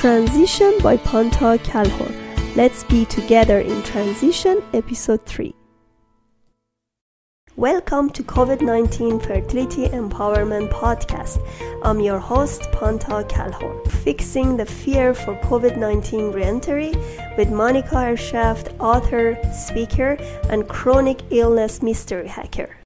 Transition by Panta Kalhor. Let's be together in transition, episode 3. Welcome to COVID 19 Fertility Empowerment Podcast. I'm your host, Panta Kalhor, fixing the fear for COVID 19 reentry with Monica Ershaft, author, speaker, and chronic illness mystery hacker.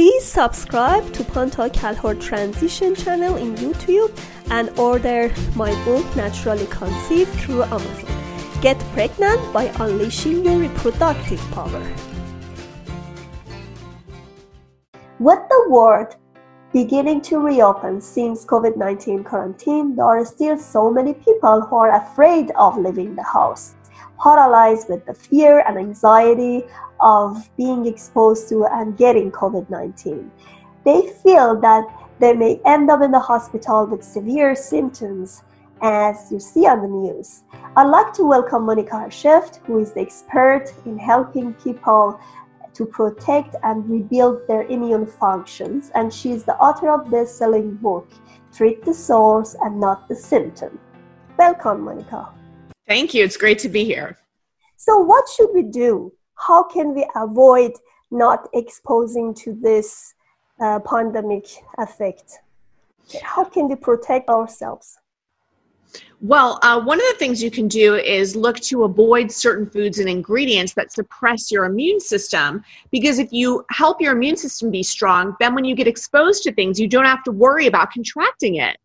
Please subscribe to Panta Kalhor Transition channel in YouTube and order my book Naturally Conceived through Amazon. Get pregnant by unleashing your reproductive power. With the world beginning to reopen since COVID 19 quarantine, there are still so many people who are afraid of leaving the house, paralyzed with the fear and anxiety of being exposed to and getting COVID 19. They feel that they may end up in the hospital with severe symptoms as you see on the news. I'd like to welcome Monica Ershaft, who is the expert in helping people to protect and rebuild their immune functions, and she's the author of the selling book, Treat the Source and Not the Symptom. Welcome, Monica. Thank you. It's great to be here. So, what should we do? How can we avoid not exposing to this uh, pandemic effect? How can we protect ourselves? Well, uh, one of the things you can do is look to avoid certain foods and ingredients that suppress your immune system. Because if you help your immune system be strong, then when you get exposed to things, you don't have to worry about contracting it.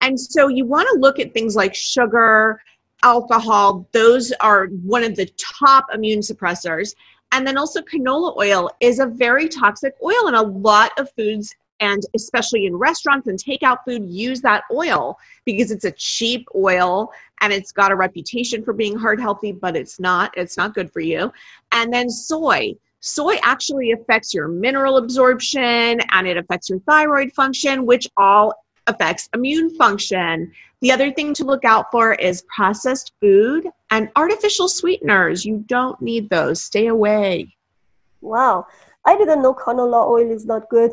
And so you want to look at things like sugar, alcohol, those are one of the top immune suppressors. And then also, canola oil is a very toxic oil, and a lot of foods and especially in restaurants and takeout food use that oil because it's a cheap oil and it's got a reputation for being heart healthy but it's not it's not good for you and then soy soy actually affects your mineral absorption and it affects your thyroid function which all affects immune function. The other thing to look out for is processed food and artificial sweeteners. You don't need those. Stay away. Wow. I didn't know canola oil is not good.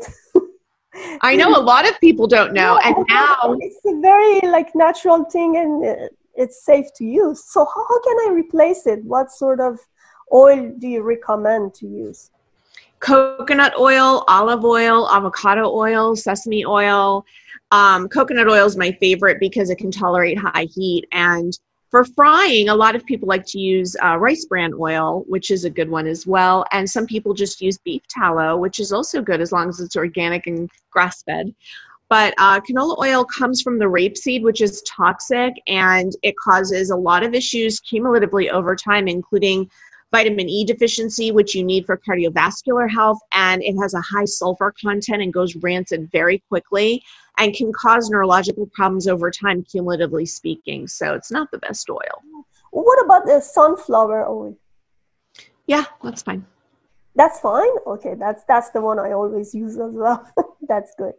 I know. A lot of people don't know, and now it's a very like natural thing, and uh, it's safe to use. So how can I replace it? What sort of oil do you recommend to use? Coconut oil, olive oil, avocado oil, sesame oil. Um, coconut oil is my favorite because it can tolerate high heat and for frying, a lot of people like to use uh, rice bran oil, which is a good one as well. And some people just use beef tallow, which is also good as long as it's organic and grass fed. But uh, canola oil comes from the rapeseed, which is toxic and it causes a lot of issues cumulatively over time, including vitamin E deficiency, which you need for cardiovascular health, and it has a high sulfur content and goes rancid very quickly and can cause neurological problems over time, cumulatively speaking. So it's not the best oil. What about the sunflower oil? Yeah, that's fine. That's fine. Okay, that's that's the one I always use as well. that's good.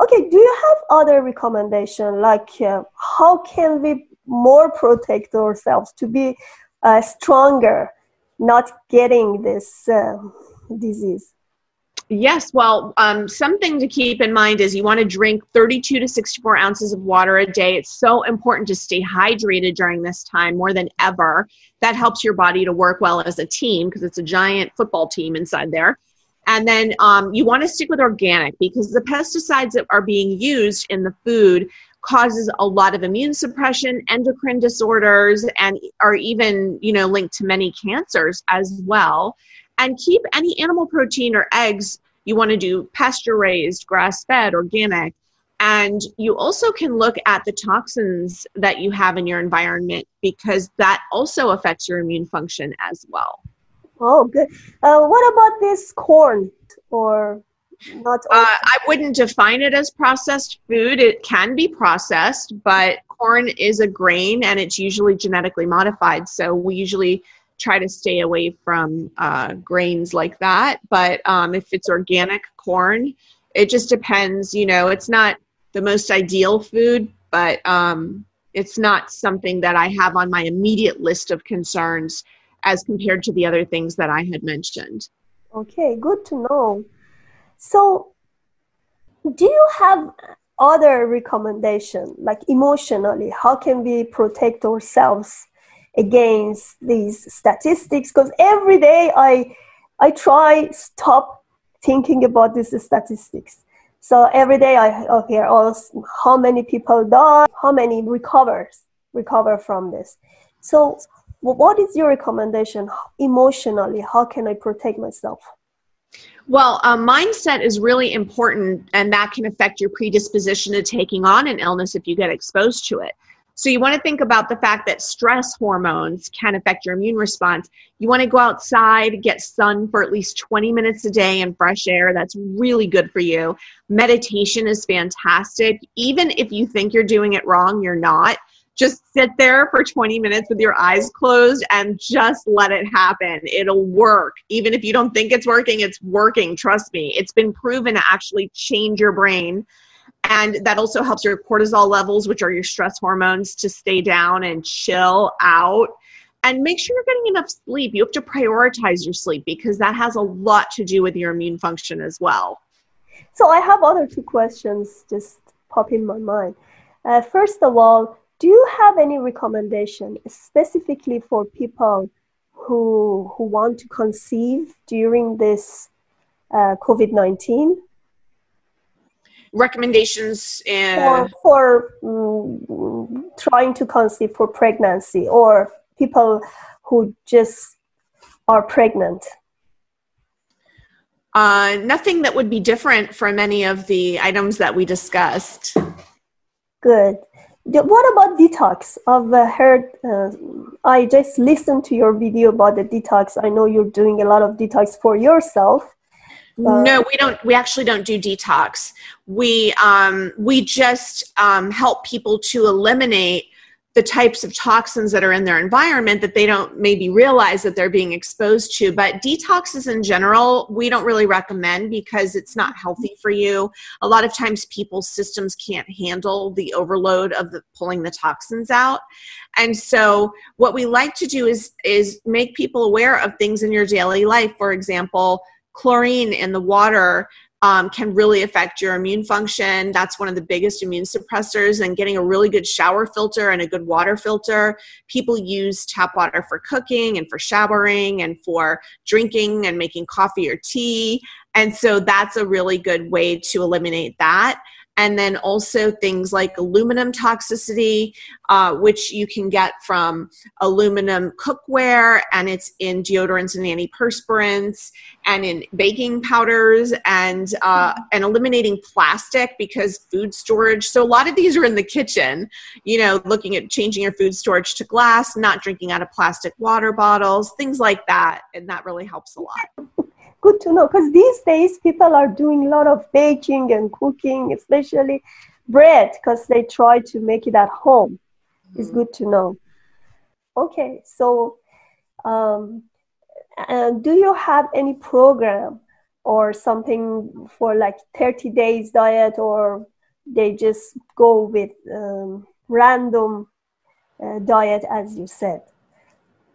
Okay, do you have other recommendation like uh, how can we more protect ourselves to be uh, stronger not getting this uh, disease? Yes, well, um, something to keep in mind is you want to drink 32 to 64 ounces of water a day. It's so important to stay hydrated during this time more than ever. That helps your body to work well as a team because it's a giant football team inside there. And then um, you want to stick with organic because the pesticides that are being used in the food causes a lot of immune suppression, endocrine disorders, and are even, you know, linked to many cancers as well. And keep any animal protein or eggs you want to do pasture raised, grass fed, organic. And you also can look at the toxins that you have in your environment because that also affects your immune function as well. Oh, good. Uh, what about this corn or not uh, I wouldn't define it as processed food. It can be processed, but corn is a grain and it's usually genetically modified. So we usually try to stay away from uh, grains like that. But um, if it's organic corn, it just depends. You know, it's not the most ideal food, but um, it's not something that I have on my immediate list of concerns as compared to the other things that I had mentioned. Okay, good to know. So, do you have other recommendation, like emotionally, how can we protect ourselves against these statistics? Because every day I I try stop thinking about these statistics. So every day I hear oh, how many people die, how many recovers recover from this. So what is your recommendation emotionally? How can I protect myself? Well, uh, mindset is really important, and that can affect your predisposition to taking on an illness if you get exposed to it. So, you want to think about the fact that stress hormones can affect your immune response. You want to go outside, get sun for at least 20 minutes a day in fresh air. That's really good for you. Meditation is fantastic. Even if you think you're doing it wrong, you're not just sit there for 20 minutes with your eyes closed and just let it happen. It'll work. Even if you don't think it's working, it's working. Trust me. It's been proven to actually change your brain. And that also helps your cortisol levels, which are your stress hormones, to stay down and chill out. And make sure you're getting enough sleep. You have to prioritize your sleep because that has a lot to do with your immune function as well. So I have other two questions just pop in my mind. Uh, first of all, do you have any recommendation specifically for people who who want to conceive during this uh, COVID nineteen? Recommendations in for, for um, trying to conceive for pregnancy or people who just are pregnant. Uh, nothing that would be different from any of the items that we discussed. Good what about detox? I've uh, heard, uh, I just listened to your video about the detox. I know you're doing a lot of detox for yourself. no, we don't. We actually don't do detox. We um, we just um, help people to eliminate the types of toxins that are in their environment that they don't maybe realize that they're being exposed to. But detoxes in general, we don't really recommend because it's not healthy for you. A lot of times people's systems can't handle the overload of the pulling the toxins out. And so what we like to do is is make people aware of things in your daily life. For example, chlorine in the water um, can really affect your immune function. That's one of the biggest immune suppressors. And getting a really good shower filter and a good water filter. People use tap water for cooking and for showering and for drinking and making coffee or tea. And so that's a really good way to eliminate that and then also things like aluminum toxicity, uh, which you can get from aluminum cookware, and it's in deodorants and antiperspirants, and in baking powders, and uh, and eliminating plastic because food storage. So a lot of these are in the kitchen. You know, looking at changing your food storage to glass, not drinking out of plastic water bottles, things like that, and that really helps a lot good to know because these days people are doing a lot of baking and cooking, especially bread, because they try to make it at home. Mm-hmm. It's good to know. Okay, so um, and do you have any program or something for like 30 days diet or they just go with um, random uh, diet as you said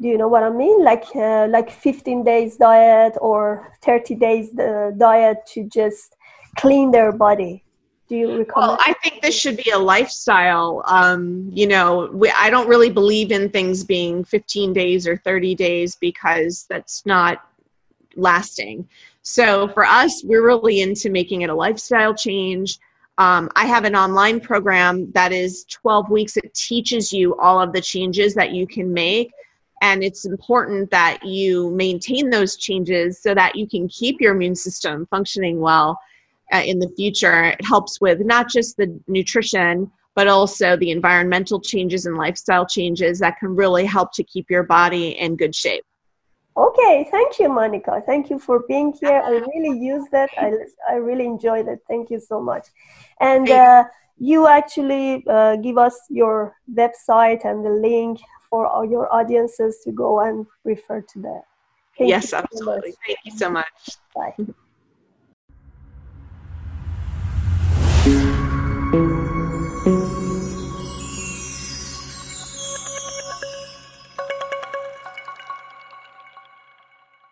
do you know what i mean? Like uh, like 15 days diet or 30 days uh, diet to just clean their body. Do you recommend well i think this should be a lifestyle um, you know we, i don't really believe in things being 15 days or 30 days because that's not lasting. So for us we're really into making it a lifestyle change. Um, I have an online program that is 12 weeks. It teaches you all of the changes that you can make and it's important that you maintain those changes so that you can keep your immune system functioning well uh, in the future. It helps with not just the nutrition, but also the environmental changes and lifestyle changes that can really help to keep your body in good shape. Okay, thank you, Monica. Thank you for being here. I really used that. I, I really enjoyed it. Thank you so much. And uh, you actually uh, give us your website and the link for all your audiences to go and refer to that. Thank yes, absolutely. So Thank you so much. Bye.